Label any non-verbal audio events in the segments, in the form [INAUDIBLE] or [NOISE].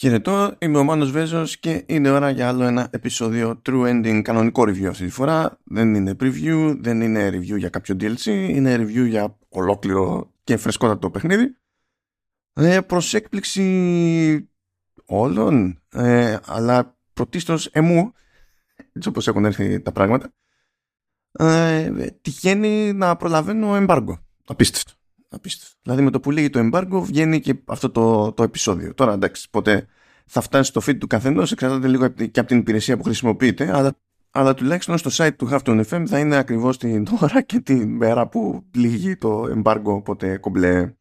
Χαιρετώ, είμαι ο Μάνος Βέζος και είναι ώρα για άλλο ένα επεισόδιο True Ending κανονικό review αυτή τη φορά. Δεν είναι preview, δεν είναι review για κάποιο DLC, είναι review για ολόκληρο και φρεσκότατο παιχνίδι. Ε, προς έκπληξη όλων, ε, αλλά πρωτίστως εμού, έτσι όπως έχουν έρθει τα πράγματα, ε, τυχαίνει να προλαβαίνω εμπάργκο. Απίστευτο. Απίστευτο. Δηλαδή με το που λέγει το embargo βγαίνει και αυτό το, το επεισόδιο. Τώρα εντάξει, ποτέ θα φτάσει στο feed του καθενός, εξαρτάται λίγο και από την υπηρεσία που χρησιμοποιείτε, αλλά, αλλά τουλάχιστον στο site του Halftone FM θα είναι ακριβώς την [LAUGHS] ώρα και την μέρα που λύγει το embargo, οπότε κομπλέ.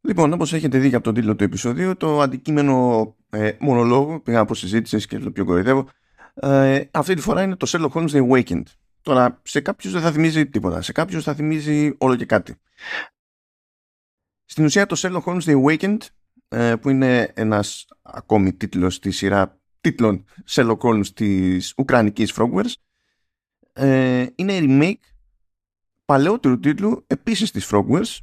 Λοιπόν, όπως έχετε δει από τον τίτλο του επεισοδίου, το αντικείμενο ε, μονολόγου, πήγα από συζήτηση και το πιο κοροϊδεύω, ε, αυτή τη φορά είναι το Sherlock Holmes The Awakened. Τώρα, σε κάποιους δεν θα θυμίζει τίποτα, σε κάποιους θα θυμίζει όλο και κάτι. Στην ουσία το Sherlock Holmes The Awakened ε, που είναι ένας ακόμη τίτλος στη σειρά τίτλων Sherlock Holmes της Ουκρανικής Frogwares ε, είναι remake παλαιότερου τίτλου επίσης της Frogwares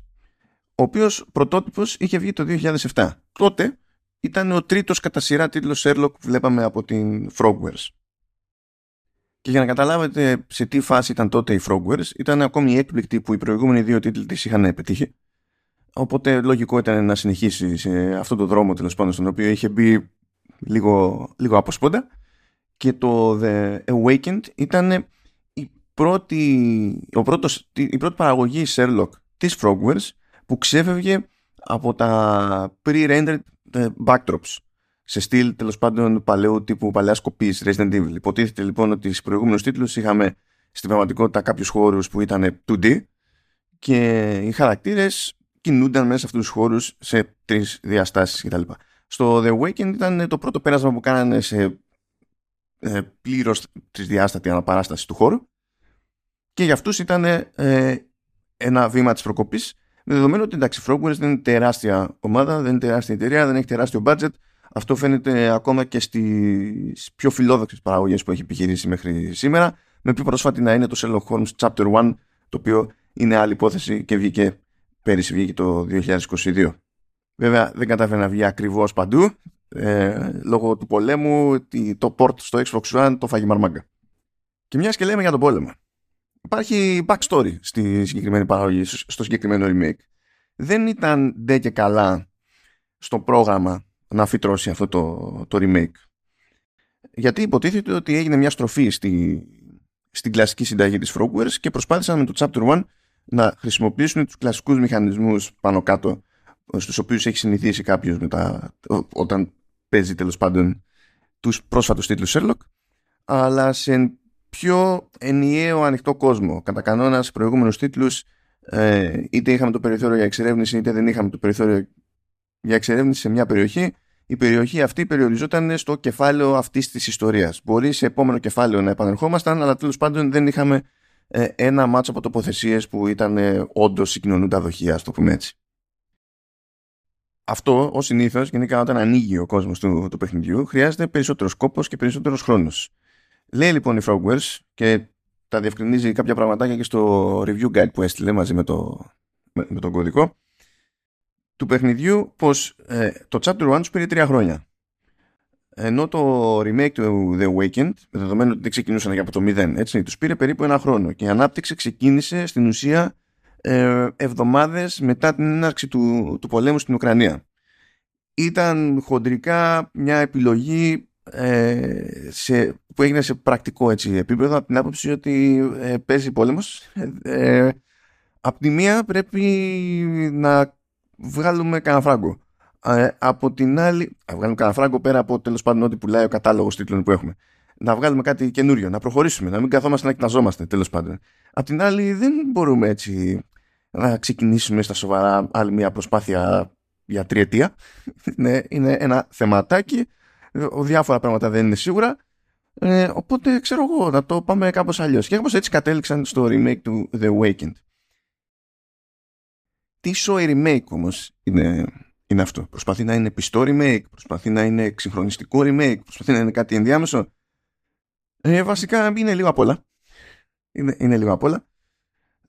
ο οποίος πρωτότυπος είχε βγει το 2007. Τότε ήταν ο τρίτος κατά σειρά τίτλος Sherlock που βλέπαμε από την Frogwares. Και για να καταλάβετε σε τι φάση ήταν τότε η Frogwares, ήταν ακόμη έκπληκτη που οι προηγούμενοι δύο τίτλοι της είχαν πετύχει Οπότε λογικό ήταν να συνεχίσει σε αυτόν τον δρόμο τέλος πάντων στον οποίο είχε μπει λίγο, λίγο αποσπόντα και το The Awakened ήταν η πρώτη, ο πρώτος, η πρώτη παραγωγή Sherlock της Frogwares που ξέφευγε από τα pre-rendered ε, backdrops σε στυλ τέλος πάντων παλαιού τύπου παλαιά κοπή Resident Evil. Υποτίθεται λοιπόν ότι στις προηγούμενους τίτλους είχαμε στην πραγματικότητα κάποιους χώρους που ήταν 2D και οι χαρακτήρες κινούνταν μέσα σε αυτούς τους χώρους σε τρεις διαστάσεις κτλ. Στο The Awakened ήταν το πρώτο πέρασμα που κάνανε σε ε, πλήρως τρισδιάστατη αναπαράσταση του χώρου και για αυτούς ήταν ε, ένα βήμα της προκοπής με δεδομένο ότι εντάξει Frogwares δεν είναι τεράστια ομάδα, δεν είναι τεράστια εταιρεία, δεν έχει τεράστιο budget αυτό φαίνεται ακόμα και στις πιο φιλόδοξες παραγωγές που έχει επιχειρήσει μέχρι σήμερα με πιο πρόσφατη να είναι το Sherlock Holmes Chapter 1 το οποίο είναι άλλη υπόθεση και βγήκε πέρυσι βγήκε το 2022. Βέβαια δεν κατάφερε να βγει ακριβώς παντού ε, λόγω του πολέμου το port στο Xbox One το φάγει μαρμάγκα. Και μιας και λέμε για τον πόλεμο. Υπάρχει backstory στη συγκεκριμένη παραγωγή, στο συγκεκριμένο remake. Δεν ήταν ντε και καλά στο πρόγραμμα να φυτρώσει αυτό το, το remake. Γιατί υποτίθεται ότι έγινε μια στροφή στη, στην κλασική συνταγή της Frogwares και προσπάθησαν με το Chapter 1 να χρησιμοποιήσουν τους κλασικούς μηχανισμούς πάνω κάτω στους οποίους έχει συνηθίσει κάποιος μετά, όταν παίζει τέλος πάντων τους πρόσφατους τίτλους Sherlock αλλά σε πιο ενιαίο ανοιχτό κόσμο. Κατά κανόνας σε προηγούμενους τίτλους ε, είτε είχαμε το περιθώριο για εξερεύνηση είτε δεν είχαμε το περιθώριο για εξερεύνηση σε μια περιοχή η περιοχή αυτή περιοριζόταν στο κεφάλαιο αυτής της ιστορίας. Μπορεί σε επόμενο κεφάλαιο να επανερχόμασταν αλλά τέλος πάντων δεν είχαμε ε, ένα μάτσο από τοποθεσίες που ήταν ε, όντως συγκοινωνούντα δοχεία, ας το πούμε έτσι. Αυτό, ως συνήθως, γενικά όταν ανοίγει ο κόσμος του, του παιχνιδιού, χρειάζεται περισσότερος κόπος και περισσότερος χρόνος. Λέει λοιπόν η Frogwares και τα διευκρινίζει κάποια πραγματάκια και στο review guide που έστειλε μαζί με, το, με, τον κωδικό του παιχνιδιού πως ε, το chapter 1 σου πήρε τρία χρόνια ενώ το remake του The Awakened, με δεδομένο ότι δεν ξεκινούσαν για από το 0, έτσι, τους πήρε περίπου ένα χρόνο και η ανάπτυξη ξεκίνησε στην ουσία ε, εβδομάδες μετά την έναρξη του, του πολέμου στην Ουκρανία. Ήταν χοντρικά μια επιλογή ε, σε, που έγινε σε πρακτικό έτσι, επίπεδο από την άποψη ότι ε, παίζει πόλεμος. Ε, απ' τη μία πρέπει να βγάλουμε κανένα φράγκο. Ε, από την άλλη, να βγάλουμε κανένα φράγκο πέρα από τέλος πάντων ό,τι πουλάει ο κατάλογος τίτλων που έχουμε. Να βγάλουμε κάτι καινούριο, να προχωρήσουμε, να μην καθόμαστε να κοιταζόμαστε τέλος πάντων. Απ' την άλλη, δεν μπορούμε έτσι να ξεκινήσουμε στα σοβαρά άλλη μια προσπάθεια για τριετία. είναι, [LAUGHS] είναι ένα θεματάκι. Διάφορα πράγματα δεν είναι σίγουρα. Ε, οπότε ξέρω εγώ να το πάμε κάπως αλλιώς. Και κάπως έτσι κατέληξαν στο remake του The Awakened. Τι show remake όμως είναι είναι αυτό. Προσπαθεί να είναι πιστό remake, προσπαθεί να είναι εξυγχρονιστικό remake, προσπαθεί να είναι κάτι ενδιάμεσο. Ε, βασικά είναι λίγο απ' όλα. Είναι, είναι λίγο απ' όλα.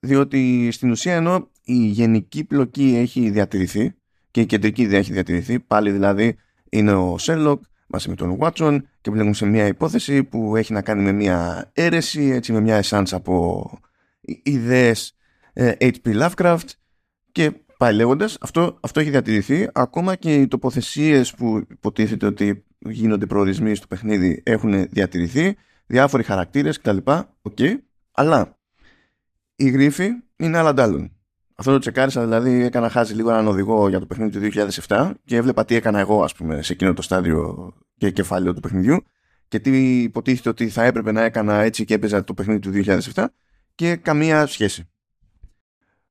Διότι στην ουσία ενώ η γενική πλοκή έχει διατηρηθεί και η κεντρική ιδέα έχει διατηρηθεί, πάλι δηλαδή είναι ο Sherlock μαζί με τον Watson και βλέπουν σε μια υπόθεση που έχει να κάνει με μια αίρεση, έτσι με μια εσάνς από ιδέες ε, H.P. Lovecraft και πάει λέγοντας, αυτό, αυτό έχει διατηρηθεί. Ακόμα και οι τοποθεσίες που υποτίθεται ότι γίνονται προορισμοί στο παιχνίδι έχουν διατηρηθεί. Διάφοροι χαρακτήρες κτλ. Οκ. Okay. Αλλά οι γρίφοι είναι άλλα ντ' άλλων. Αυτό το τσεκάρισα, δηλαδή έκανα χάζι λίγο έναν οδηγό για το παιχνίδι του 2007 και έβλεπα τι έκανα εγώ, ας πούμε, σε εκείνο το στάδιο και κεφάλαιο του παιχνιδιού και τι υποτίθεται ότι θα έπρεπε να έκανα έτσι και έπαιζα το παιχνίδι του 2007 και καμία σχέση.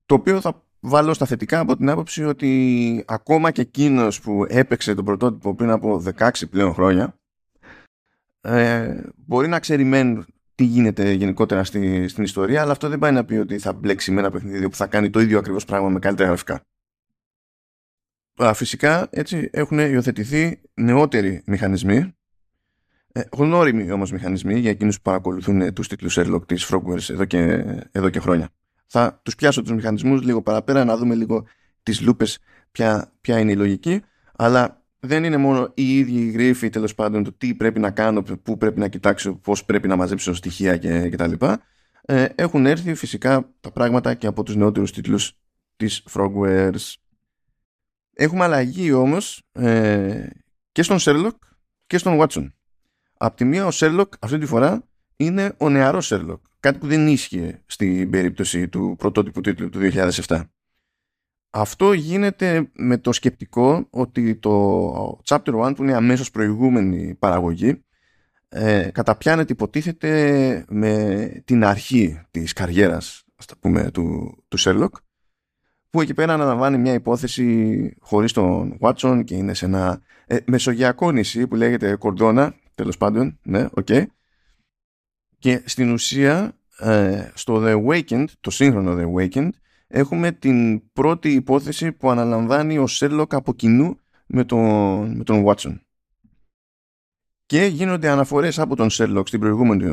Το οποίο θα βάλω στα θετικά από την άποψη ότι ακόμα και εκείνος που έπαιξε τον πρωτότυπο πριν από 16 πλέον χρόνια ε, μπορεί να ξέρει μεν τι γίνεται γενικότερα στη, στην ιστορία αλλά αυτό δεν πάει να πει ότι θα μπλέξει με ένα παιχνίδι που θα κάνει το ίδιο ακριβώς πράγμα με καλύτερα γραφικά. Φυσικά έτσι έχουν υιοθετηθεί νεότεροι μηχανισμοί ε, γνώριμοι όμως μηχανισμοί για εκείνους που παρακολουθούν τους τίτλους Sherlock της Frogwares εδώ και, εδώ και χρόνια. Θα τους πιάσω τους μηχανισμούς λίγο παραπέρα να δούμε λίγο τις λούπες ποια, ποια είναι η λογική αλλά δεν είναι μόνο οι ίδιοι οι γρίφοι τέλος πάντων το τι πρέπει να κάνω, πού πρέπει να κοιτάξω, πώς πρέπει να μαζέψω στοιχεία και, και τα λοιπά. Ε, έχουν έρθει φυσικά τα πράγματα και από τους νεότερους τίτλους της Frogwares. Έχουμε αλλαγή όμως ε, και στον Sherlock και στον Watson. Απ' τη μία ο Sherlock αυτή τη φορά είναι ο νεαρός Sherlock. Κάτι που δεν ίσχυε στην περίπτωση του πρωτότυπου τίτλου του 2007. Αυτό γίνεται με το σκεπτικό ότι το Chapter 1 που είναι αμέσως προηγούμενη παραγωγή ε, καταπιάνεται υποτίθεται με την αρχή της καριέρας ας το πούμε, του, του Sherlock που εκεί πέρα αναλαμβάνει μια υπόθεση χωρίς τον Watson και είναι σε ένα ε, μεσογειακό νησί που λέγεται Κορδόνα τέλος πάντων, ναι, οκ. Okay. Και στην ουσία ε, στο The Awakened, το σύγχρονο The Awakened, έχουμε την πρώτη υπόθεση που αναλαμβάνει ο Sherlock από κοινού με τον, με τον Watson. Και γίνονται αναφορές από τον Sherlock στην προηγούμενη,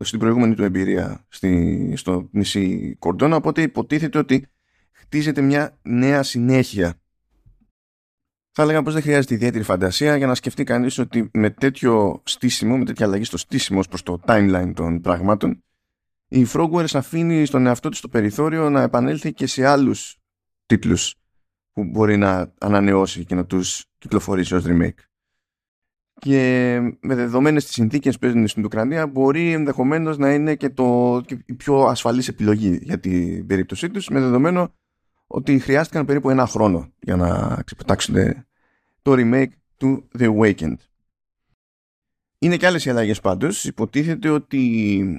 στην προηγούμενη του εμπειρία στη, στο νησί Κορδόνα, οπότε υποτίθεται ότι χτίζεται μια νέα συνέχεια θα έλεγα πως δεν χρειάζεται ιδιαίτερη φαντασία για να σκεφτεί κανείς ότι με τέτοιο στήσιμο, με τέτοια αλλαγή στο στήσιμο προς το timeline των πραγμάτων, η Frogwares αφήνει στον εαυτό της το περιθώριο να επανέλθει και σε άλλους τίτλους που μπορεί να ανανεώσει και να τους κυκλοφορήσει ως remake. Και με δεδομένες τις συνθήκες που παίζουν στην Ουκρανία, μπορεί ενδεχομένως να είναι και, το, και η πιο ασφαλής επιλογή για την περίπτωσή τους, με δεδομένο ότι χρειάστηκαν περίπου ένα χρόνο για να ξεπετάξουν το remake του The Awakened. Είναι και άλλες οι αλλαγές πάντως. Υποτίθεται ότι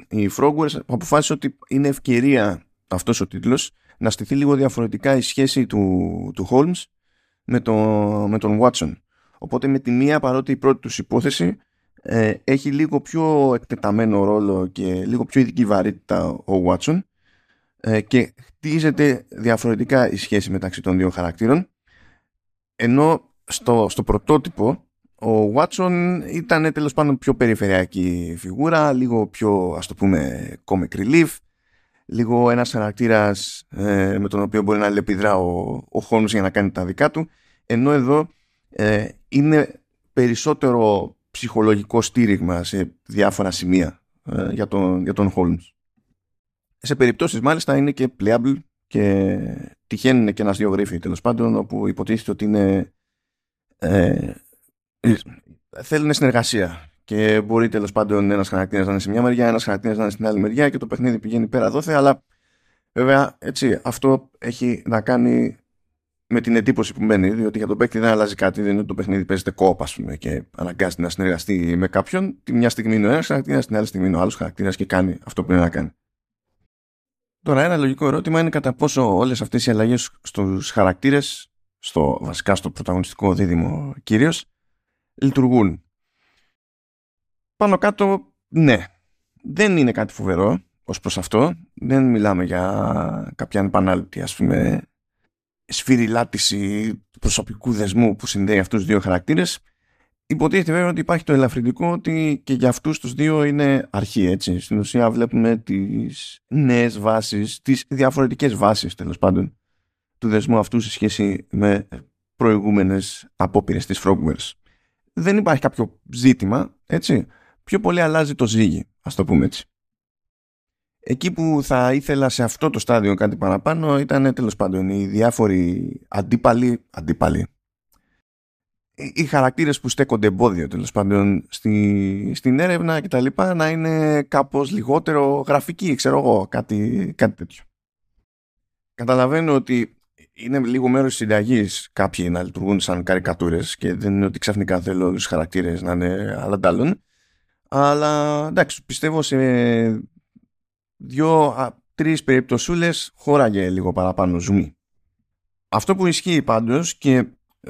η Frogwares αποφάσισε ότι είναι ευκαιρία αυτός ο τίτλος να στηθεί λίγο διαφορετικά η σχέση του, του Holmes με, το, με τον Watson. Οπότε με τη μία παρότι η πρώτη τους υπόθεση ε, έχει λίγο πιο εκτεταμένο ρόλο και λίγο πιο ειδική βαρύτητα ο Watson ε, και χτίζεται διαφορετικά η σχέση μεταξύ των δύο χαρακτήρων ενώ στο, στο πρωτότυπο ο Watson ήταν τέλος πάντων πιο περιφερειακή φιγούρα λίγο πιο ας το πούμε comic relief λίγο ένας χαρακτήρας ε, με τον οποίο μπορεί να λεπιδρά ο, ο Holmes για να κάνει τα δικά του ενώ εδώ ε, είναι περισσότερο ψυχολογικό στήριγμα σε διάφορα σημεία για, τον, για τον Holmes σε περιπτώσεις μάλιστα είναι και playable και τυχαίνουν και ένας δύο γρίφοι τέλος πάντων όπου υποτίθεται ότι είναι ε, θέλουν συνεργασία και μπορεί τέλος πάντων ένας χαρακτήρας να είναι σε μια μεριά, ένας χαρακτήρας να είναι στην άλλη μεριά και το παιχνίδι πηγαίνει πέρα δόθε. Αλλά βέβαια έτσι, αυτό έχει να κάνει με την εντύπωση που μένει, διότι για τον παίκτη δεν αλλάζει κάτι. Δεν είναι ότι το παιχνίδι παίζεται κόπ, ας πούμε, και αναγκάζεται να συνεργαστεί με κάποιον. Τη μια στιγμή είναι ο ένας χαρακτήρας, την άλλη στιγμή είναι ο άλλος χαρακτήρας και κάνει αυτό που πρέπει να κάνει. Τώρα ένα λογικό ερώτημα είναι κατά πόσο όλες αυτές οι αλλαγές στους χαρακτήρες, στο, βασικά στο πρωταγωνιστικό δίδυμο κυρίως, λειτουργούν. Πάνω κάτω, ναι. Δεν είναι κάτι φοβερό ως προς αυτό. Δεν μιλάμε για κάποια επανάληπτη, ας πούμε, σφυριλάτηση προσωπικού δεσμού που συνδέει αυτούς τους δύο χαρακτήρες υποτίθεται βέβαια ότι υπάρχει το ελαφρυντικό ότι και για αυτούς τους δύο είναι αρχή έτσι. Στην ουσία βλέπουμε τις νέες βάσεις, τις διαφορετικές βάσεις τέλος πάντων του δεσμού αυτού σε σχέση με προηγούμενες απόπειρες της Frogwares. δεν υπάρχει κάποιο ζήτημα, έτσι. Πιο πολύ αλλάζει το ζύγι, ας το πούμε έτσι. Εκεί που θα ήθελα σε αυτό το στάδιο κάτι παραπάνω ήταν τέλος πάντων οι διάφοροι αντίπαλοι, αντίπαλοι, οι χαρακτήρες που στέκονται εμπόδιο τέλος πάντων στη, στην έρευνα και τα λοιπά να είναι κάπως λιγότερο γραφική, ξέρω εγώ, κάτι, κάτι τέτοιο. Καταλαβαίνω ότι είναι λίγο μέρος της συνταγής κάποιοι να λειτουργούν σαν καρικατούρες και δεν είναι ότι ξαφνικά θέλω τους χαρακτήρες να είναι αλλαντάλλων αλλά εντάξει πιστεύω σε δύο-τρεις περιπτωσούλες χώραγε λίγο παραπάνω ζουμί. Αυτό που ισχύει πάντως και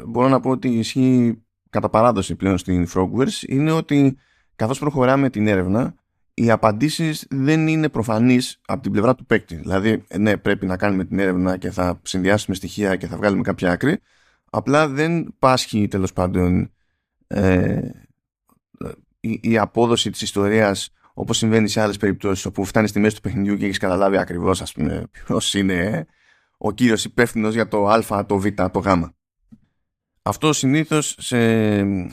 μπορώ να πω ότι ισχύει κατά παράδοση πλέον στην Frogwares είναι ότι καθώς προχωράμε την έρευνα οι απαντήσεις δεν είναι προφανείς από την πλευρά του παίκτη. Δηλαδή, ναι, πρέπει να κάνουμε την έρευνα και θα συνδυάσουμε στοιχεία και θα βγάλουμε κάποια άκρη. Απλά δεν πάσχει τέλος πάντων ε, η, η, απόδοση της ιστορίας όπως συμβαίνει σε άλλες περιπτώσεις όπου φτάνεις στη μέση του παιχνιδιού και έχεις καταλάβει ακριβώς ας πούμε ποιος είναι ο κύριος υπεύθυνος για το α, το β, το γ. Αυτό συνήθως σε,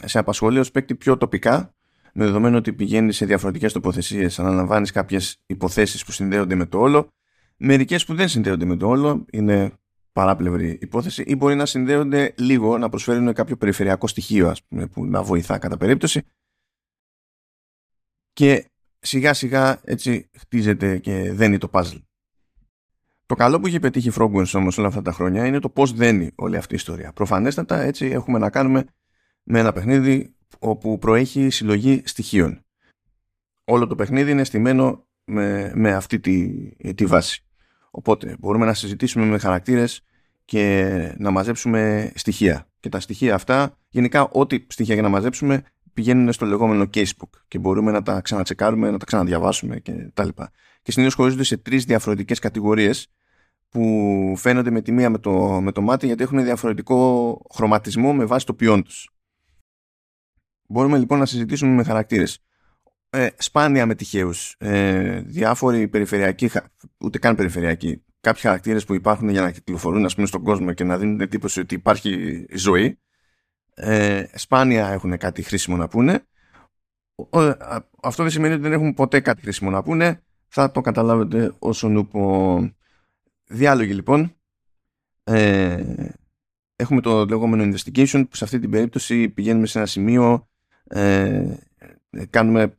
σε απασχολεί ως παίκτη πιο τοπικά με δεδομένο ότι πηγαίνει σε διαφορετικές τοποθεσίες αναλαμβάνεις κάποιες υποθέσεις που συνδέονται με το όλο μερικές που δεν συνδέονται με το όλο είναι παράπλευρη υπόθεση ή μπορεί να συνδέονται λίγο να προσφέρουν κάποιο περιφερειακό στοιχείο ας πούμε, που να βοηθά κατά περίπτωση και σιγά σιγά έτσι χτίζεται και δένει το puzzle. Το καλό που έχει πετύχει η Frogwares όμως όλα αυτά τα χρόνια είναι το πώς δένει όλη αυτή η ιστορία. Προφανέστατα έτσι έχουμε να κάνουμε με ένα παιχνίδι όπου προέχει συλλογή στοιχείων. Όλο το παιχνίδι είναι στημένο με, με αυτή τη, τη βάση. Οπότε μπορούμε να συζητήσουμε με χαρακτήρες και να μαζέψουμε στοιχεία. Και τα στοιχεία αυτά, γενικά ό,τι στοιχεία για να μαζέψουμε πηγαίνουν στο λεγόμενο casebook και μπορούμε να τα ξανατσεκάρουμε, να τα ξαναδιαβάσουμε και τα λοιπά. Και συνήθως χωρίζονται σε τρεις διαφορετικές κατηγορίες που φαίνονται με τη μία με το, με το μάτι γιατί έχουν διαφορετικό χρωματισμό με βάση το ποιόν τους. Μπορούμε λοιπόν να συζητήσουμε με χαρακτήρες. Ε, σπάνια με τυχαίους, ε, διάφοροι περιφερειακοί, ούτε καν περιφερειακοί, κάποιοι χαρακτήρες που υπάρχουν για να κυκλοφορούν ας πούμε, στον κόσμο και να δίνουν εντύπωση ότι υπάρχει ζωή, ε, σπάνια έχουν κάτι χρήσιμο να πούνε. Αυτό δεν σημαίνει ότι δεν έχουν ποτέ κάτι χρήσιμο να πούνε. Θα το καταλάβετε όσον πω. Διάλογοι λοιπόν. Ε, έχουμε το λεγόμενο investigation που σε αυτή την περίπτωση πηγαίνουμε σε ένα σημείο ε, κάνουμε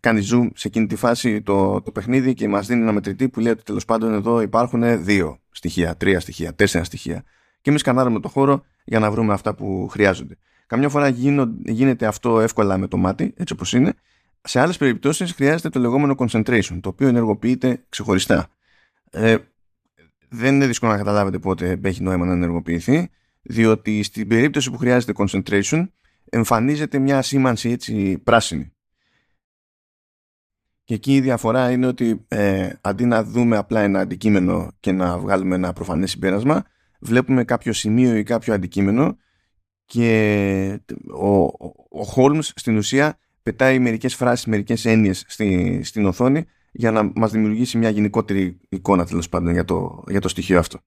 κάνει zoom σε εκείνη τη φάση το, το παιχνίδι και μας δίνει ένα μετρητή που λέει ότι τέλος πάντων εδώ υπάρχουν δύο στοιχεία, τρία στοιχεία, τέσσερα στοιχεία και εμείς κανάρουμε το χώρο για να βρούμε αυτά που χρειάζονται. Καμιά φορά γίνο, γίνεται αυτό εύκολα με το μάτι, έτσι όπως είναι. Σε άλλες περιπτώσεις χρειάζεται το λεγόμενο concentration, το οποίο ενεργοποιείται ξεχωριστά. Ε, δεν είναι δύσκολο να καταλάβετε πότε έχει νόημα να ενεργοποιηθεί, διότι στην περίπτωση που χρειάζεται concentration εμφανίζεται μια σήμανση έτσι πράσινη. Και εκεί η διαφορά είναι ότι ε, αντί να δούμε απλά ένα αντικείμενο και να βγάλουμε ένα προφανές συμπέρασμα, βλέπουμε κάποιο σημείο ή κάποιο αντικείμενο και ο, ο Holmes στην ουσία πετάει μερικές φράσεις, μερικές έννοιες στη, στην οθόνη για να μας δημιουργήσει μια γενικότερη εικόνα τέλος πάντων για το, για το στοιχείο αυτό.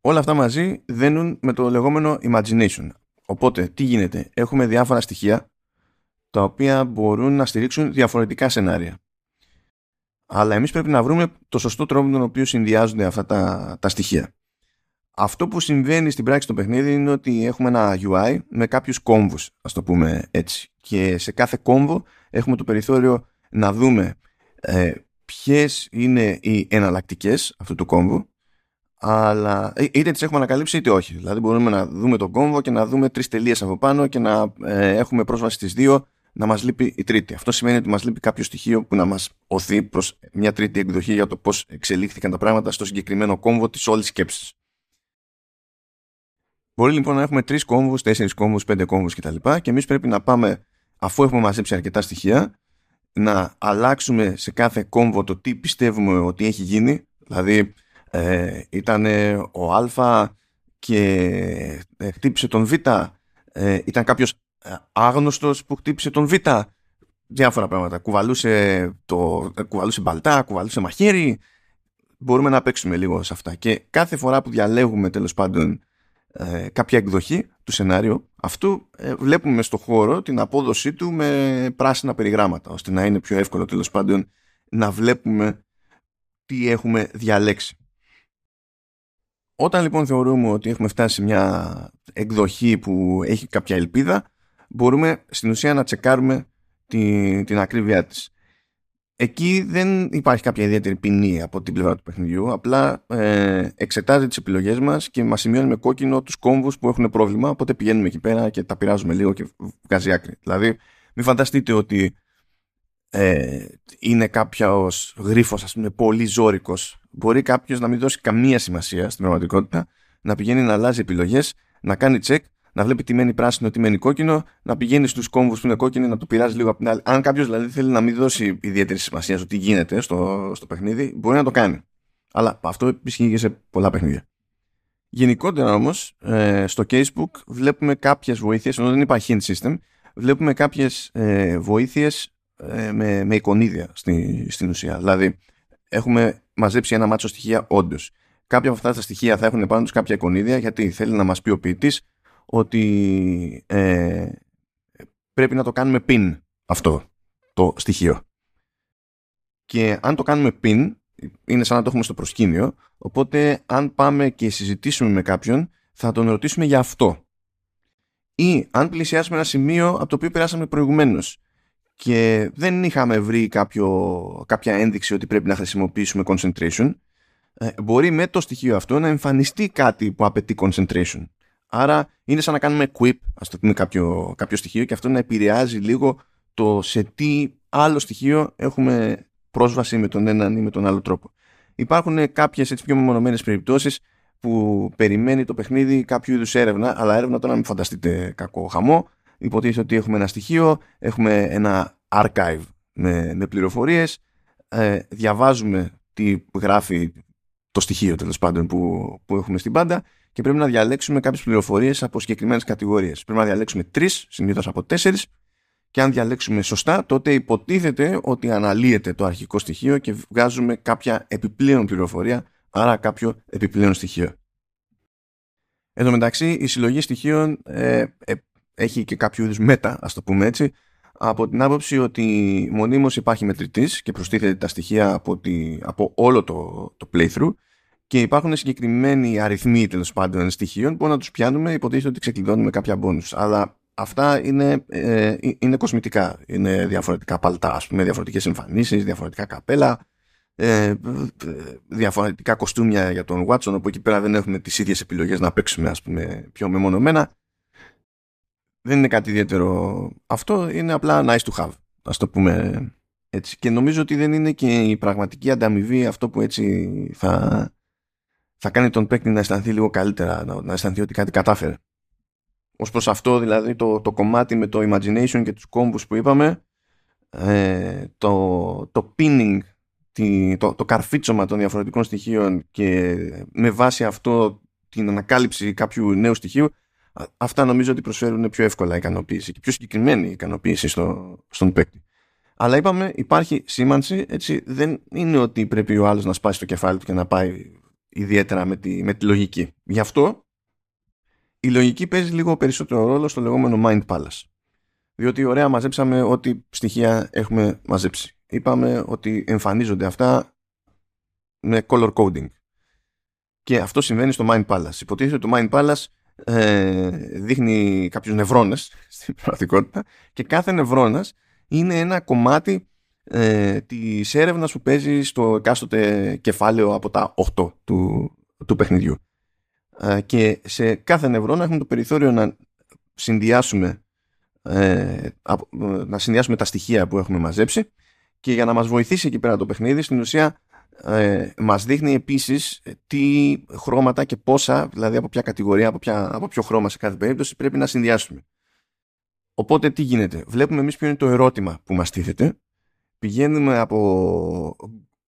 Όλα αυτά μαζί δένουν με το λεγόμενο imagination. Οπότε, τι γίνεται; Έχουμε διάφορα στοιχεία τα οποία μπορούν να στηρίξουν διαφορετικά σενάρια. Αλλά εμείς πρέπει να βρούμε το σωστό τρόπο με τον οποίο συνδυάζονται αυτά τα, τα στοιχεία. Αυτό που συμβαίνει στην πράξη στο παιχνίδι είναι ότι έχουμε ένα UI με κάποιους κόμβους, ας το πούμε έτσι. Και σε κάθε κόμβο έχουμε το περιθώριο να δούμε ε, ποιες είναι οι εναλλακτικές αυτού του κόμβου αλλά ε, είτε τις έχουμε ανακαλύψει είτε όχι. Δηλαδή μπορούμε να δούμε τον κόμβο και να δούμε τρεις τελείες από πάνω και να ε, έχουμε πρόσβαση στις δύο να μας λείπει η τρίτη. Αυτό σημαίνει ότι μας λείπει κάποιο στοιχείο που να μας οθεί προς μια τρίτη εκδοχή για το πώς εξελίχθηκαν τα πράγματα στο συγκεκριμένο κόμβο της όλης σκέψης. Μπορεί λοιπόν να έχουμε τρεις κόμβους, τέσσερις κόμβους, πέντε κόμβους κτλ. Και, και εμείς πρέπει να πάμε, αφού έχουμε μαζέψει αρκετά στοιχεία, να αλλάξουμε σε κάθε κόμβο το τι πιστεύουμε ότι έχει γίνει. Δηλαδή, ε, ήταν ο Α και ε, χτύπησε τον Β. Ε, ήταν κάποιος ε, άγνωστος που χτύπησε τον Β. Διάφορα πράγματα. Κουβαλούσε, το, ε, κουβαλούσε μπαλτά, κουβαλούσε μαχαίρι. Μπορούμε να παίξουμε λίγο σε αυτά. Και κάθε φορά που διαλέγουμε τέλος πάντων ε, κάποια εκδοχή του σενάριου αυτού ε, βλέπουμε στο χώρο την απόδοσή του με πράσινα περιγράμματα ώστε να είναι πιο εύκολο τέλος πάντων να βλέπουμε τι έχουμε διαλέξει. Όταν λοιπόν θεωρούμε ότι έχουμε φτάσει σε μια εκδοχή που έχει κάποια ελπίδα μπορούμε στην ουσία να τσεκάρουμε την, την ακρίβειά της. Εκεί δεν υπάρχει κάποια ιδιαίτερη ποινή από την πλευρά του παιχνιδιού. Απλά ε, εξετάζει τις επιλογές μας και μας σημειώνει με κόκκινο τους κόμβους που έχουν πρόβλημα. Οπότε πηγαίνουμε εκεί πέρα και τα πειράζουμε λίγο και βγάζει άκρη. Δηλαδή, μην φανταστείτε ότι ε, είναι κάποιος γρίφος, ας πούμε, πολύ ζώρικος. Μπορεί κάποιος να μην δώσει καμία σημασία στην πραγματικότητα, να πηγαίνει να αλλάζει επιλογές, να κάνει τσεκ να βλέπει τι μένει πράσινο, τι μένει κόκκινο, να πηγαίνει στους κόμβους που είναι κόκκινοι, να το πειράζει λίγο από την άλλη. Αν κάποιος δηλαδή θέλει να μην δώσει ιδιαίτερη σημασία στο τι γίνεται στο, στο παιχνίδι, μπορεί να το κάνει. Αλλά αυτό ισχύει και σε πολλά παιχνίδια. Γενικότερα όμως, ε, στο casebook βλέπουμε κάποιες βοήθειες, ενώ δεν υπάρχει hint system, βλέπουμε κάποιες ε, βοήθειες ε, με, με εικονίδια στη, στην ουσία. Δηλαδή, έχουμε μαζέψει ένα μάτσο στοιχεία όντως. Κάποια από αυτά τα στοιχεία θα έχουν πάνω του κάποια εικονίδια γιατί θέλει να μας πει ο ποιητής ότι ε, πρέπει να το κάνουμε pin αυτό το στοιχείο. Και αν το κάνουμε pin, είναι σαν να το έχουμε στο προσκήνιο, οπότε αν πάμε και συζητήσουμε με κάποιον, θα τον ρωτήσουμε για αυτό. Ή αν πλησιάσουμε ένα σημείο από το οποίο περάσαμε προηγουμένως και δεν είχαμε βρει κάποιο, κάποια ένδειξη ότι πρέπει να χρησιμοποιήσουμε concentration, ε, μπορεί με το στοιχείο αυτό να εμφανιστεί κάτι που απαιτεί concentration. Άρα είναι σαν να κάνουμε quip, ας το πούμε κάποιο, κάποιο στοιχείο και αυτό να επηρεάζει λίγο το σε τι άλλο στοιχείο έχουμε πρόσβαση με τον έναν ή με τον άλλο τρόπο. Υπάρχουν κάποιες έτσι πιο μεμονωμένες περιπτώσεις που περιμένει το παιχνίδι κάποιο είδους έρευνα, αλλά έρευνα τώρα μην φανταστείτε κακό χαμό. Υποτίθεται ότι έχουμε ένα στοιχείο, έχουμε ένα archive με, με πληροφορίες, ε, διαβάζουμε τι γράφει το στοιχείο τέλος πάντων που, που έχουμε στην πάντα και πρέπει να διαλέξουμε κάποιες πληροφορίες από συγκεκριμένες κατηγορίες. Πρέπει να διαλέξουμε τρεις, συνήθως από τέσσερις, και αν διαλέξουμε σωστά, τότε υποτίθεται ότι αναλύεται το αρχικό στοιχείο και βγάζουμε κάποια επιπλέον πληροφορία, άρα κάποιο επιπλέον στοιχείο. Εν τω μεταξύ, η συλλογή στοιχείων ε, ε, έχει και κάποιο είδους μέτα, ας το πούμε έτσι, από την άποψη ότι μονίμως υπάρχει μετρητής και προστίθεται τα στοιχεία από, τη, από όλο το, το playthrough και υπάρχουν συγκεκριμένοι αριθμοί τέλος πάντων στοιχείων που να τους πιάνουμε υποτίθεται ότι ξεκλειδώνουμε κάποια bonus. Αλλά αυτά είναι, ε, είναι κοσμητικά. Είναι διαφορετικά παλτά, ας πούμε, διαφορετικές εμφανίσεις, διαφορετικά καπέλα, ε, διαφορετικά κοστούμια για τον Watson, όπου εκεί πέρα δεν έχουμε τις ίδιες επιλογές να παίξουμε ας πούμε, πιο μεμονωμένα δεν είναι κάτι ιδιαίτερο αυτό, είναι απλά nice to have, ας το πούμε έτσι. Και νομίζω ότι δεν είναι και η πραγματική ανταμοιβή αυτό που έτσι θα, θα κάνει τον παίκτη να αισθανθεί λίγο καλύτερα, να, να αισθανθεί ότι κάτι κατάφερε. Ως προς αυτό δηλαδή το, το κομμάτι με το imagination και τους κόμπους που είπαμε, ε, το, το pinning, το, το καρφίτσωμα των διαφορετικών στοιχείων και με βάση αυτό την ανακάλυψη κάποιου νέου στοιχείου αυτά νομίζω ότι προσφέρουν πιο εύκολα ικανοποίηση και πιο συγκεκριμένη ικανοποίηση στο, στον παίκτη. Αλλά είπαμε υπάρχει σήμανση, έτσι δεν είναι ότι πρέπει ο άλλος να σπάσει το κεφάλι του και να πάει ιδιαίτερα με τη, με τη λογική. Γι' αυτό η λογική παίζει λίγο περισσότερο ρόλο στο λεγόμενο mind palace. Διότι ωραία μαζέψαμε ό,τι στοιχεία έχουμε μαζέψει. Είπαμε ότι εμφανίζονται αυτά με color coding. Και αυτό συμβαίνει στο mind palace. Υποτίθεται το mind palace ε, δείχνει κάποιους νευρώνες [LAUGHS] στην πραγματικότητα και κάθε νευρώνας είναι ένα κομμάτι ε, της έρευνας που παίζει στο εκάστοτε κεφάλαιο από τα 8 του, του παιχνιδιού. Ε, και σε κάθε νευρώνα έχουμε το περιθώριο να συνδυάσουμε ε, να συνδυάσουμε τα στοιχεία που έχουμε μαζέψει και για να μας βοηθήσει εκεί πέρα το παιχνίδι στην ουσία ε, μας δείχνει επίσης τι χρώματα και πόσα, δηλαδή από ποια κατηγορία, από, ποια, από ποιο χρώμα σε κάθε περίπτωση πρέπει να συνδυάσουμε. Οπότε τι γίνεται; Βλέπουμε εμείς ποιο είναι το ερώτημα που μας τίθεται. Πηγαίνουμε από,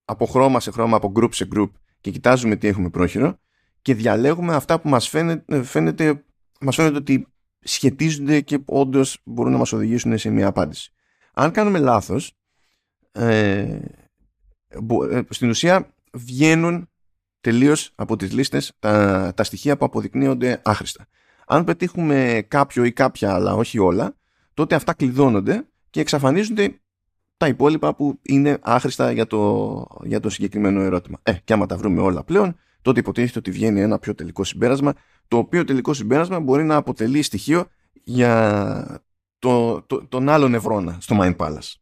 από χρώμα σε χρώμα, από group σε group και κοιτάζουμε τι έχουμε πρόχειρο και διαλέγουμε αυτά που μας φαίνεται, φαίνεται, μας φαίνεται ότι σχετίζονται και όντως μπορούν να μας οδηγήσουν σε μια απάντηση. Αν κάνουμε λάθος, ε, ε, στην ουσία βγαίνουν τελείως από τις λίστες τα, τα στοιχεία που αποδεικνύονται άχρηστα. Αν πετύχουμε κάποιο ή κάποια αλλά όχι όλα, τότε αυτά κλειδώνονται και εξαφανίζονται τα υπόλοιπα που είναι άχρηστα για το, για το συγκεκριμένο ερώτημα. Ε, και άμα τα βρούμε όλα πλέον, τότε υποτίθεται ότι βγαίνει ένα πιο τελικό συμπέρασμα, το οποίο τελικό συμπέρασμα μπορεί να αποτελεί στοιχείο για το, το, τον άλλο νευρώνα στο Mind Palace.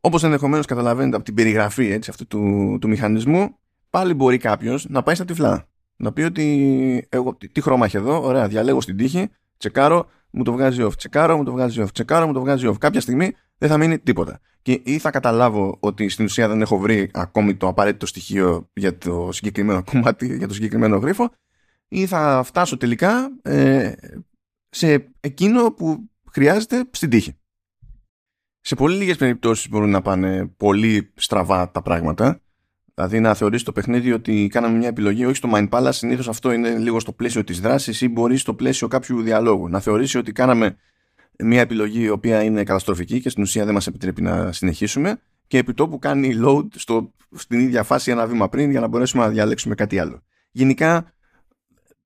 Όπως ενδεχομένως καταλαβαίνετε από την περιγραφή έτσι, αυτού του, του μηχανισμού, πάλι μπορεί κάποιος να πάει στα τυφλά. Να πει ότι εγώ τι χρώμα έχει εδώ, ωραία, διαλέγω στην τύχη, τσεκάρω, μου το βγάζει off, τσεκάρω, μου το βγάζει off, τσεκάρω, μου το βγάζει off. Κάποια στιγμή δεν θα μείνει τίποτα. Και ή θα καταλάβω ότι στην ουσία δεν έχω βρει ακόμη το απαραίτητο στοιχείο για το συγκεκριμένο [LAUGHS] κομμάτι, για το συγκεκριμένο γρίφο, ή θα φτάσω τελικά ε, σε εκείνο που χρειάζεται στην τύχη. Σε πολύ λίγες περιπτώσεις μπορούν να πάνε πολύ στραβά τα πράγματα. Δηλαδή να θεωρήσει το παιχνίδι ότι κάναμε μια επιλογή όχι στο Mind Palace, συνήθως αυτό είναι λίγο στο πλαίσιο της δράσης ή μπορεί στο πλαίσιο κάποιου διαλόγου. Να θεωρήσει ότι κάναμε μια επιλογή η οποία είναι καταστροφική και στην ουσία δεν μας επιτρέπει να συνεχίσουμε και επί τόπου κάνει load στο, στην ίδια φάση ένα βήμα πριν για να μπορέσουμε να διαλέξουμε κάτι άλλο. Γενικά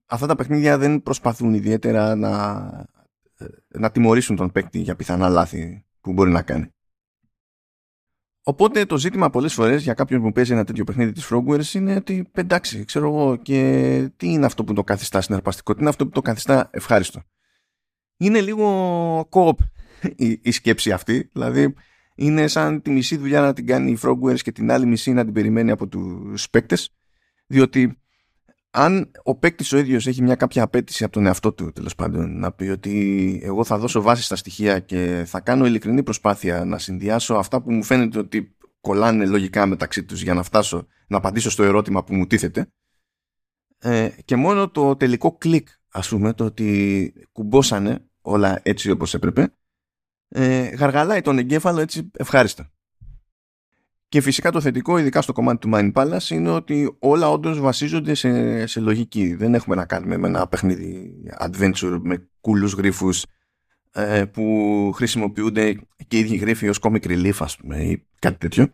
αυτά τα παιχνίδια δεν προσπαθούν ιδιαίτερα να, να τιμωρήσουν τον παίκτη για πιθανά λάθη που μπορεί να κάνει. Οπότε το ζήτημα πολλές φορές για κάποιον που παίζει ένα τέτοιο παιχνίδι της Frogwares είναι ότι εντάξει, ξέρω εγώ και τι είναι αυτό που το καθιστά συναρπαστικό, τι είναι αυτό που το καθιστά ευχάριστο. Είναι λίγο co η, η σκέψη αυτή, δηλαδή είναι σαν τη μισή δουλειά να την κάνει η Frogwares και την άλλη μισή να την περιμένει από τους παίκτες, διότι αν ο παίκτης ο ίδιος έχει μια κάποια απέτηση από τον εαυτό του, τέλος πάντων, να πει ότι εγώ θα δώσω βάση στα στοιχεία και θα κάνω ειλικρινή προσπάθεια να συνδυάσω αυτά που μου φαίνεται ότι κολλάνε λογικά μεταξύ τους για να φτάσω να απαντήσω στο ερώτημα που μου τίθεται. Ε, και μόνο το τελικό κλικ, ας πούμε, το ότι κουμπόσανε όλα έτσι όπως έπρεπε, ε, γαργαλάει τον εγκέφαλο έτσι ευχάριστα. Και φυσικά το θετικό, ειδικά στο κομμάτι του Mind Palace, είναι ότι όλα όντως βασίζονται σε, σε λογική. Δεν έχουμε να κάνουμε με ένα παιχνίδι adventure με κούλους γρίφους ε, που χρησιμοποιούνται και οι ίδιοι γρίφοι ως comic relief, ας πούμε, ή κάτι τέτοιο.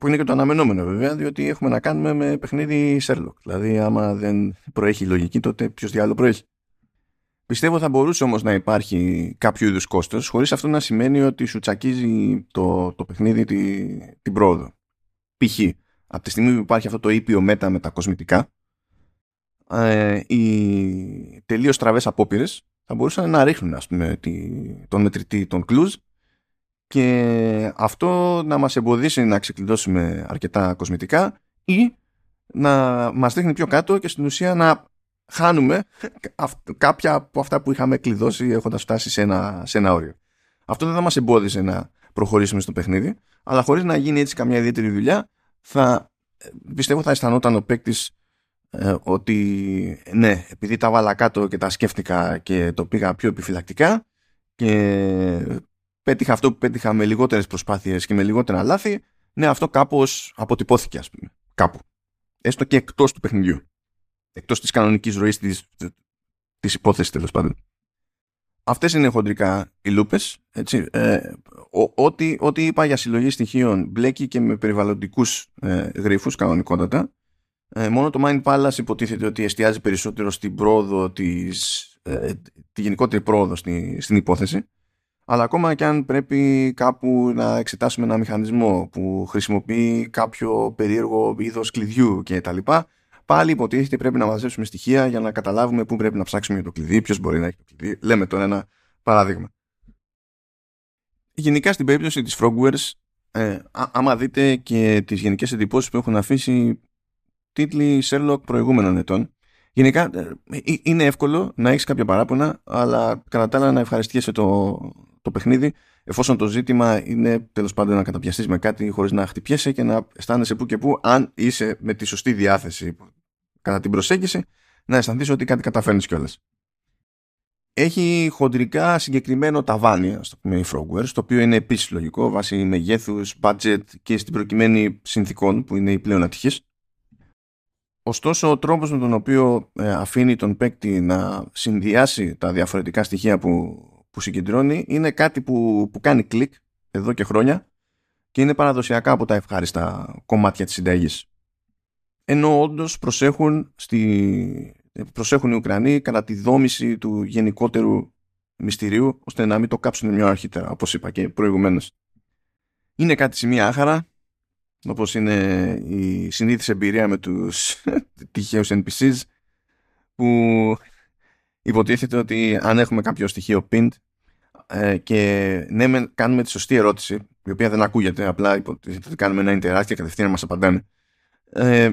Που είναι και το αναμενόμενο βέβαια, διότι έχουμε να κάνουμε με παιχνίδι Sherlock. Δηλαδή, άμα δεν προέχει η λογική, τότε ποιος διάλογο προέχει; Πιστεύω θα μπορούσε όμως να υπάρχει κάποιο είδους κόστος χωρίς αυτό να σημαίνει ότι σου τσακίζει το, το παιχνίδι τη, την πρόοδο. Π.χ. από τη στιγμή που υπάρχει αυτό το ήπιο μέτα με τα κοσμητικά ε, οι τελείως τραβές απόπειρες θα μπορούσαν να ρίχνουν ας πούμε, τη, τον μετρητή των κλουζ και αυτό να μας εμποδίσει να ξεκλειδώσουμε αρκετά κοσμητικά ή να μας δείχνει πιο κάτω και στην ουσία να χάνουμε κάποια από αυτά που είχαμε κλειδώσει έχοντας φτάσει σε ένα, σε ένα όριο. Αυτό δεν θα μας εμπόδισε να προχωρήσουμε στο παιχνίδι, αλλά χωρίς να γίνει έτσι καμιά ιδιαίτερη δουλειά, θα, πιστεύω θα αισθανόταν ο παίκτης ε, ότι ναι, επειδή τα βάλα κάτω και τα σκέφτηκα και το πήγα πιο επιφυλακτικά και πέτυχα αυτό που πέτυχα με λιγότερες προσπάθειες και με λιγότερα λάθη, ναι, αυτό κάπως αποτυπώθηκε, ας πούμε, κάπου. Έστω και εκτός του παιχνιδιού εκτός της κανονικής ροής της, της υπόθεσης τέλος πάντων. Αυτές είναι χοντρικά οι λούπες. Έτσι. Ε, ό,τι, ό,τι είπα για συλλογή στοιχείων μπλέκει και με περιβαλλοντικούς ε, γρίφους κανονικότατα. Ε, μόνο το Mind Palace υποτίθεται ότι εστιάζει περισσότερο στην πρόοδο της, ε, τη γενικότερη πρόοδο στη, στην υπόθεση. Αλλά ακόμα και αν πρέπει κάπου να εξετάσουμε ένα μηχανισμό που χρησιμοποιεί κάποιο περίεργο είδος κλειδιού και τα λοιπά, πάλι υποτίθεται πρέπει να μαζέψουμε στοιχεία για να καταλάβουμε πού πρέπει να ψάξουμε για το κλειδί, ποιος μπορεί να έχει το κλειδί. Λέμε τώρα ένα παράδειγμα. Γενικά στην περίπτωση της Frogwares, ε, άμα δείτε και τις γενικές εντυπώσεις που έχουν αφήσει τίτλοι Sherlock προηγούμενων ετών, γενικά ε, ε, είναι εύκολο να έχεις κάποια παράπονα, αλλά κατά τα άλλα να ευχαριστιέσαι το, το παιχνίδι, εφόσον το ζήτημα είναι τέλος πάντων να καταπιαστείς με κάτι χωρίς να χτυπιέσαι και να αισθάνεσαι που και που, αν είσαι με τη σωστή διάθεση κατά την προσέγγιση να αισθανθείς ότι κάτι καταφέρνεις κιόλας. Έχει χοντρικά συγκεκριμένο ταβάνι, ας το πούμε, η Frogwares, το οποίο είναι επίσης λογικό βάσει μεγέθους, budget και στην προκειμένη συνθήκων που είναι η πλέον ατυχής. Ωστόσο, ο τρόπος με τον οποίο ε, αφήνει τον παίκτη να συνδυάσει τα διαφορετικά στοιχεία που, που συγκεντρώνει είναι κάτι που, που κάνει κλικ εδώ και χρόνια και είναι παραδοσιακά από τα ευχάριστα κομμάτια της συνταγής. ενώ όντως προσέχουν, στη... προσέχουν οι Ουκρανοί κατά τη δόμηση του γενικότερου μυστηρίου ώστε να μην το κάψουν μια αρχίτερα όπως είπα και προηγουμένως. Είναι κάτι σημεία άχαρα όπως είναι η συνήθις εμπειρία με τους [LAUGHS] τυχαίους NPCs που υποτίθεται ότι αν έχουμε κάποιο στοιχείο pinned ε, και ναι κάνουμε τη σωστή ερώτηση η οποία δεν ακούγεται απλά υποτίθεται ότι κάνουμε ένα interact και κατευθείαν μας απαντάνε. Ε,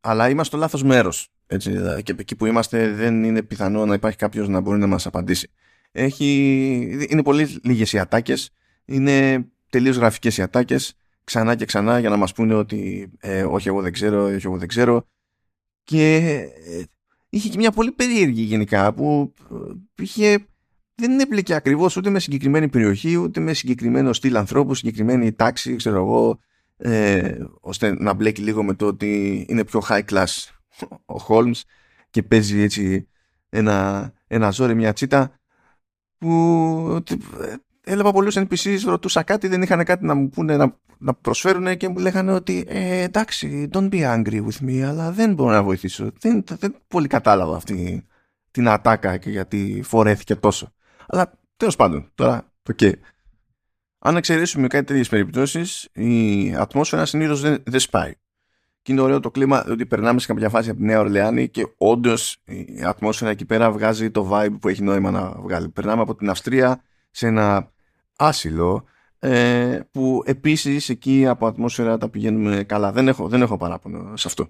αλλά είμαστε στο λάθος μέρος έτσι, και εκεί που είμαστε δεν είναι πιθανό να υπάρχει κάποιος να μπορεί να μας απαντήσει. Έχει, είναι πολύ λίγες οι ατάκες είναι τελείως γραφικές οι ατάκες ξανά και ξανά για να μας πούνε ότι ε, όχι εγώ δεν ξέρω, όχι εγώ δεν ξέρω. Και ε, είχε και μια πολύ περίεργη γενικά που ε, είχε, δεν έπλεκε ακριβώς ούτε με συγκεκριμένη περιοχή ούτε με συγκεκριμένο στυλ ανθρώπου, συγκεκριμένη τάξη, ξέρω εγώ ε, ώστε να μπλέκει λίγο με το ότι είναι πιο high class ο Holmes και παίζει έτσι ένα, ένα ζόρι, μια τσίτα που έλαβα πολλούς NPCs, ρωτούσα κάτι, δεν είχαν κάτι να μου πούνε να, να προσφέρουν και μου λέγανε ότι ε, εντάξει, don't be angry with me, αλλά δεν μπορώ να βοηθήσω. Δεν, δεν πολύ κατάλαβα αυτή την ατάκα και γιατί φορέθηκε τόσο. Αλλά τέλος πάντων, τώρα το okay. Αν εξαιρέσουμε κάτι τέτοιες περιπτώσεις, η ατμόσφαιρα συνήθως δεν, δεν σπάει. Και είναι ωραίο το κλίμα ότι περνάμε σε κάποια φάση από τη Νέα Ορλεάνη και όντως η ατμόσφαιρα εκεί πέρα βγάζει το vibe που έχει νόημα να βγάλει. Περνάμε από την Αυστρία σε ένα άσυλο ε, που επίσης εκεί από ατμόσφαιρα τα πηγαίνουμε καλά. Δεν έχω, δεν έχω παράπονο σε αυτό.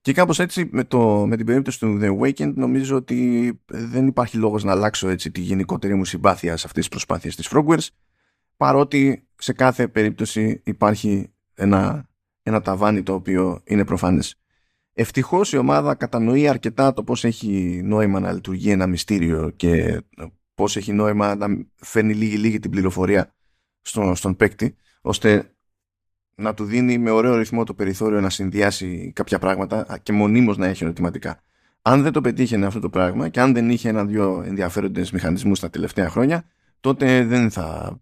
Και κάπως έτσι με, το, με την περίπτωση του The Awakened νομίζω ότι δεν υπάρχει λόγος να αλλάξω έτσι τη γενικότερη μου συμπάθεια σε αυτές τις προσπάθειες της Frogwares παρότι σε κάθε περίπτωση υπάρχει ένα, ένα ταβάνι το οποίο είναι προφανές. Ευτυχώς η ομάδα κατανοεί αρκετά το πώς έχει νόημα να λειτουργεί ένα μυστήριο και πώς έχει νόημα να φέρνει λίγη-λίγη την πληροφορία στον, στον παίκτη, ώστε να του δίνει με ωραίο ρυθμό το περιθώριο να συνδυάσει κάποια πράγματα και μονίμως να έχει ερωτηματικά. Αν δεν το πετύχαινε αυτό το πράγμα και αν δεν είχε ένα-δυο ενδιαφέροντες μηχανισμούς τα τελευταία χρόνια, τότε δεν θα,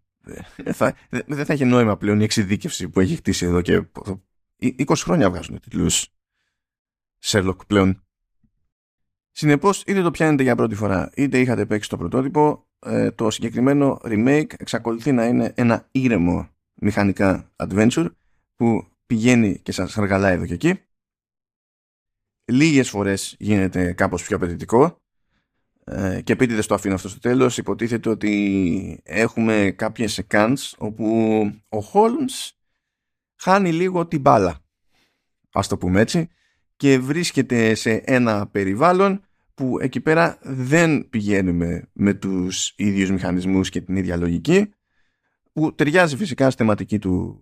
θα, δεν θα είχε νόημα πλέον η εξειδίκευση που έχει χτίσει εδώ και 20 χρόνια βγάζουν τίτλους Sherlock πλέον. Συνεπώς, είτε το πιάνετε για πρώτη φορά, είτε είχατε παίξει το πρωτότυπο, ε, το συγκεκριμένο remake εξακολουθεί να είναι ένα ήρεμο μηχανικά adventure που πηγαίνει και σας αργαλάει εδώ και εκεί. Λίγες φορές γίνεται κάπως πιο απαιτητικό ε, και επίτηδε το αφήνω αυτό στο τέλος. Υποτίθεται ότι έχουμε κάποιες seconds όπου ο Holmes χάνει λίγο την μπάλα. Ας το πούμε έτσι και βρίσκεται σε ένα περιβάλλον που εκεί πέρα δεν πηγαίνουμε με τους ίδιους μηχανισμούς και την ίδια λογική που ταιριάζει φυσικά στη θεματική του,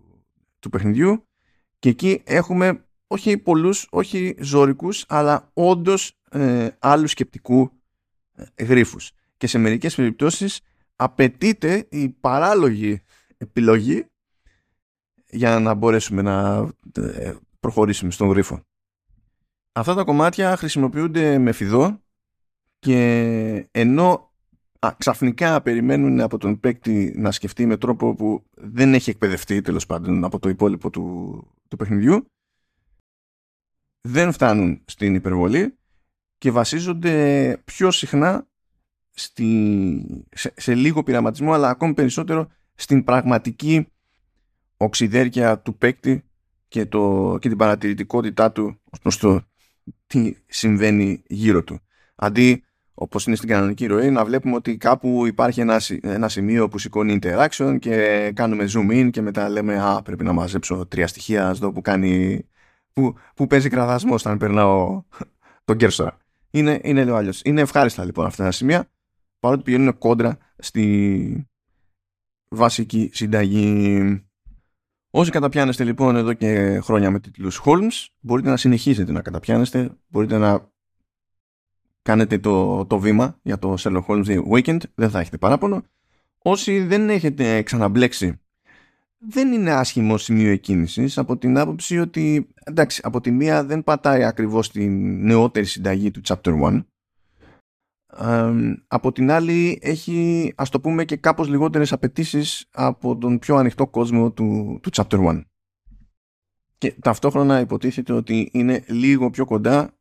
του παιχνιδιού και εκεί έχουμε όχι πολλούς, όχι ζωρικούς αλλά όντως ε, άλλους σκεπτικού ε, γρίφους και σε μερικές περιπτώσεις απαιτείται η παράλογη επιλογή για να μπορέσουμε να ε, προχωρήσουμε στον γρίφο. Αυτά τα κομμάτια χρησιμοποιούνται με φιδό και ενώ α, ξαφνικά περιμένουν από τον παίκτη να σκεφτεί με τρόπο που δεν έχει εκπαιδευτεί τέλος πάντων από το υπόλοιπο του, του παιχνιδιού δεν φτάνουν στην υπερβολή και βασίζονται πιο συχνά στη, σε, λίγο πειραματισμό αλλά ακόμη περισσότερο στην πραγματική οξυδέρκεια του παίκτη και, το, και την παρατηρητικότητά του ως προς το τι συμβαίνει γύρω του. Αντί Όπως είναι στην κανονική ροή, να βλέπουμε ότι κάπου υπάρχει ένα, ένα σημείο που σηκώνει interaction και κάνουμε zoom in και μετά λέμε «Α, πρέπει να μαζέψω τρία στοιχεία, ας δω που κάνει... που, που παίζει κραδασμός όταν περνάω [LAUGHS] τον κέρσορα». Είναι, είναι λίγο αλλιώς. Είναι ευχάριστα λοιπόν αυτά τα σημεία, παρότι πηγαίνουν κόντρα στη βασική συνταγή. Όσοι καταπιάνεστε λοιπόν εδώ και χρόνια με τίτλους Holmes, μπορείτε να συνεχίσετε να καταπιάνεστε, μπορείτε να κάνετε το, το βήμα για το Sherlock Holmes The Weekend, δεν θα έχετε παράπονο. Όσοι δεν έχετε ξαναμπλέξει, δεν είναι άσχημο σημείο εκκίνησης από την άποψη ότι, εντάξει, από τη μία δεν πατάει ακριβώς την νεότερη συνταγή του Chapter 1, από την άλλη έχει ας το πούμε και κάπως λιγότερες απαιτήσεις από τον πιο ανοιχτό κόσμο του, του Chapter 1. και ταυτόχρονα υποτίθεται ότι είναι λίγο πιο κοντά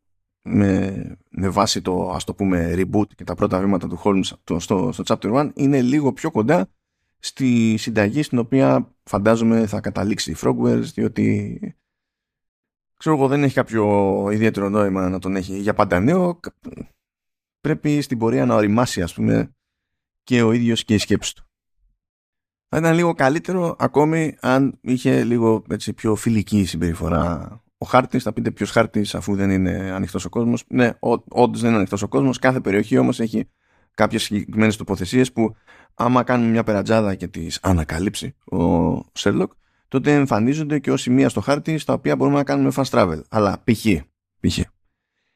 με, με βάση το ας το πούμε reboot και τα πρώτα βήματα του Holmes στο, στο, στο chapter 1 είναι λίγο πιο κοντά στη συνταγή στην οποία φαντάζομαι θα καταλήξει η Frogwares διότι ξέρω εγώ δεν έχει κάποιο ιδιαίτερο νόημα να τον έχει για πάντα νέο. Πρέπει στην πορεία να οριμάσει ας πούμε και ο ίδιος και η σκέψη του. Θα ήταν λίγο καλύτερο ακόμη αν είχε λίγο έτσι, πιο φιλική συμπεριφορά ο χάρτης. Θα πείτε ποιος χάρτης αφού δεν είναι ανοιχτός ο κόσμος. Ναι, όντω δεν είναι ανοιχτός ο κόσμος. Κάθε περιοχή όμως έχει κάποιες συγκεκριμένες τοποθεσίες που άμα κάνουμε μια περατζάδα και τις ανακαλύψει ο Σέρλοκ, τότε εμφανίζονται και ως σημεία στο χάρτη στα οποία μπορούμε να κάνουμε fast travel. Αλλά π.χ. π.χ.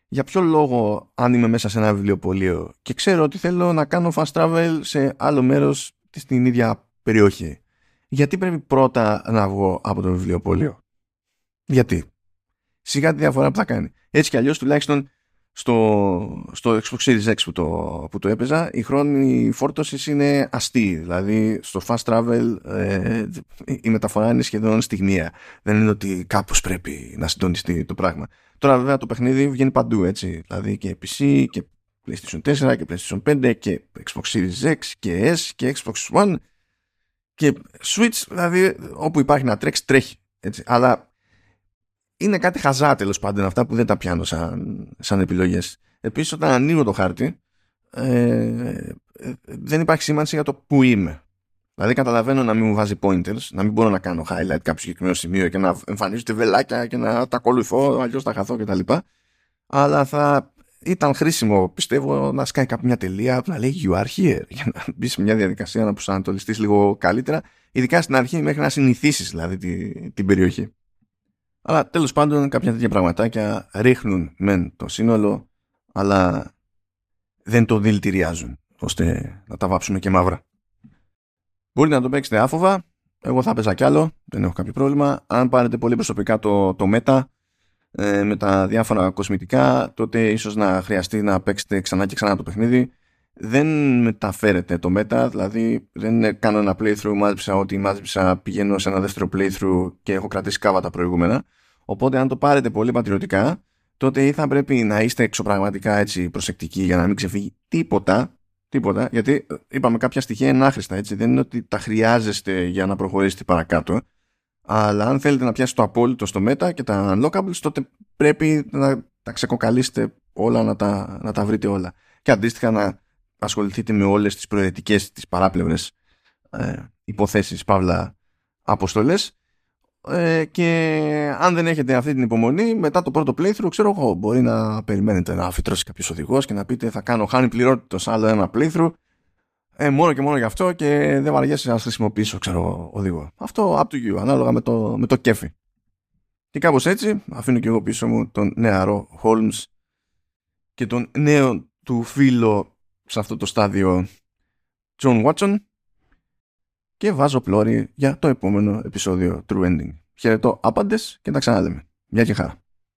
Για ποιο λόγο, αν είμαι μέσα σε ένα βιβλιοπωλείο και ξέρω ότι θέλω να κάνω fast travel σε άλλο μέρος στην ίδια περιοχή, γιατί πρέπει πρώτα να βγω από το βιβλιοπωλείο; Γιατί; Σιγά τη διαφορά που θα κάνει. Έτσι κι αλλιώς τουλάχιστον στο, στο Xbox Series X που το, που το έπαιζα η χρόνη φόρτωσης είναι αστή δηλαδή στο fast travel ε, η μεταφορά είναι σχεδόν στιγμία δεν είναι ότι κάπως πρέπει να συντονιστεί το πράγμα. Τώρα βέβαια το παιχνίδι βγαίνει παντού έτσι. Δηλαδή και PC και PlayStation 4 και PlayStation 5 και Xbox Series X και S και Xbox One και Switch. Δηλαδή όπου υπάρχει να τρέξει τρέχει έτσι. αλλά είναι κάτι χαζά τέλος πάντων αυτά που δεν τα πιάνω σαν, σαν επιλογές. Επίσης, όταν ανοίγω το χάρτη, ε, δεν υπάρχει σήμανση για το που είμαι. Δηλαδή, καταλαβαίνω να μην μου βάζει pointers, να μην μπορώ να κάνω highlight κάποιο συγκεκριμένο σημείο και να εμφανίζονται βελάκια και να τα ακολουθώ, αλλιώς τα χαθώ κτλ. Αλλά θα ήταν χρήσιμο, πιστεύω, να σκάει κάποια τελεία που να λέει You are here, για να μπει σε μια διαδικασία να προσανατολιστείς λίγο καλύτερα, ειδικά στην αρχή, μέχρι να συνηθίσεις δηλαδή την περιοχή. Αλλά τέλος πάντων κάποια τέτοια πραγματάκια ρίχνουν μεν το σύνολο αλλά δεν το δηλητηριάζουν ώστε να τα βάψουμε και μαύρα. Μπορείτε να το παίξετε άφοβα. Εγώ θα παίζα κι άλλο, δεν έχω κάποιο πρόβλημα. Αν πάρετε πολύ προσωπικά το, το Meta ε, με τα διάφορα κοσμητικά, τότε ίσως να χρειαστεί να παίξετε ξανά και ξανά το παιχνίδι. Δεν μεταφέρεται το Meta, δηλαδή δεν κάνω ένα playthrough, μάζεψα ό,τι μάζεψα, πηγαίνω σε ένα δεύτερο playthrough και έχω κρατήσει κάβα τα προηγούμενα. Οπότε αν το πάρετε πολύ πατριωτικά, τότε ή θα πρέπει να είστε εξωπραγματικά έτσι προσεκτικοί για να μην ξεφύγει τίποτα, τίποτα, γιατί ε, είπαμε κάποια στοιχεία είναι άχρηστα, έτσι, δεν είναι ότι τα χρειάζεστε για να προχωρήσετε παρακάτω, αλλά αν θέλετε να πιάσετε το απόλυτο στο Meta και τα unlockables, τότε πρέπει να τα ξεκοκαλίσετε όλα, να τα, να τα βρείτε όλα. Και αντίστοιχα να ασχοληθείτε με όλες τις προαιρετικές, τις παράπλευρες ε, υποθέσεις, παύλα, αποστολές ε, και αν δεν έχετε αυτή την υπομονή, μετά το πρώτο playthrough, ξέρω εγώ, μπορεί να περιμένετε να φυτρώσει κάποιος οδηγός και να πείτε θα κάνω χάνει πληρότητος άλλο ένα playthrough. Ε, μόνο και μόνο γι' αυτό και δεν βαριέσαι να χρησιμοποιήσω, ξέρω, οδηγό. Αυτό up to you, ανάλογα με το, με το κέφι. Και κάπως έτσι αφήνω και εγώ πίσω μου τον νεαρό Holmes και τον νέο του φίλο σε αυτό το στάδιο John Watson και βάζω πλώρη για το επόμενο επεισόδιο True Ending. Χαιρετώ άπαντες και τα ξαναλέμε. Γεια και χαρά.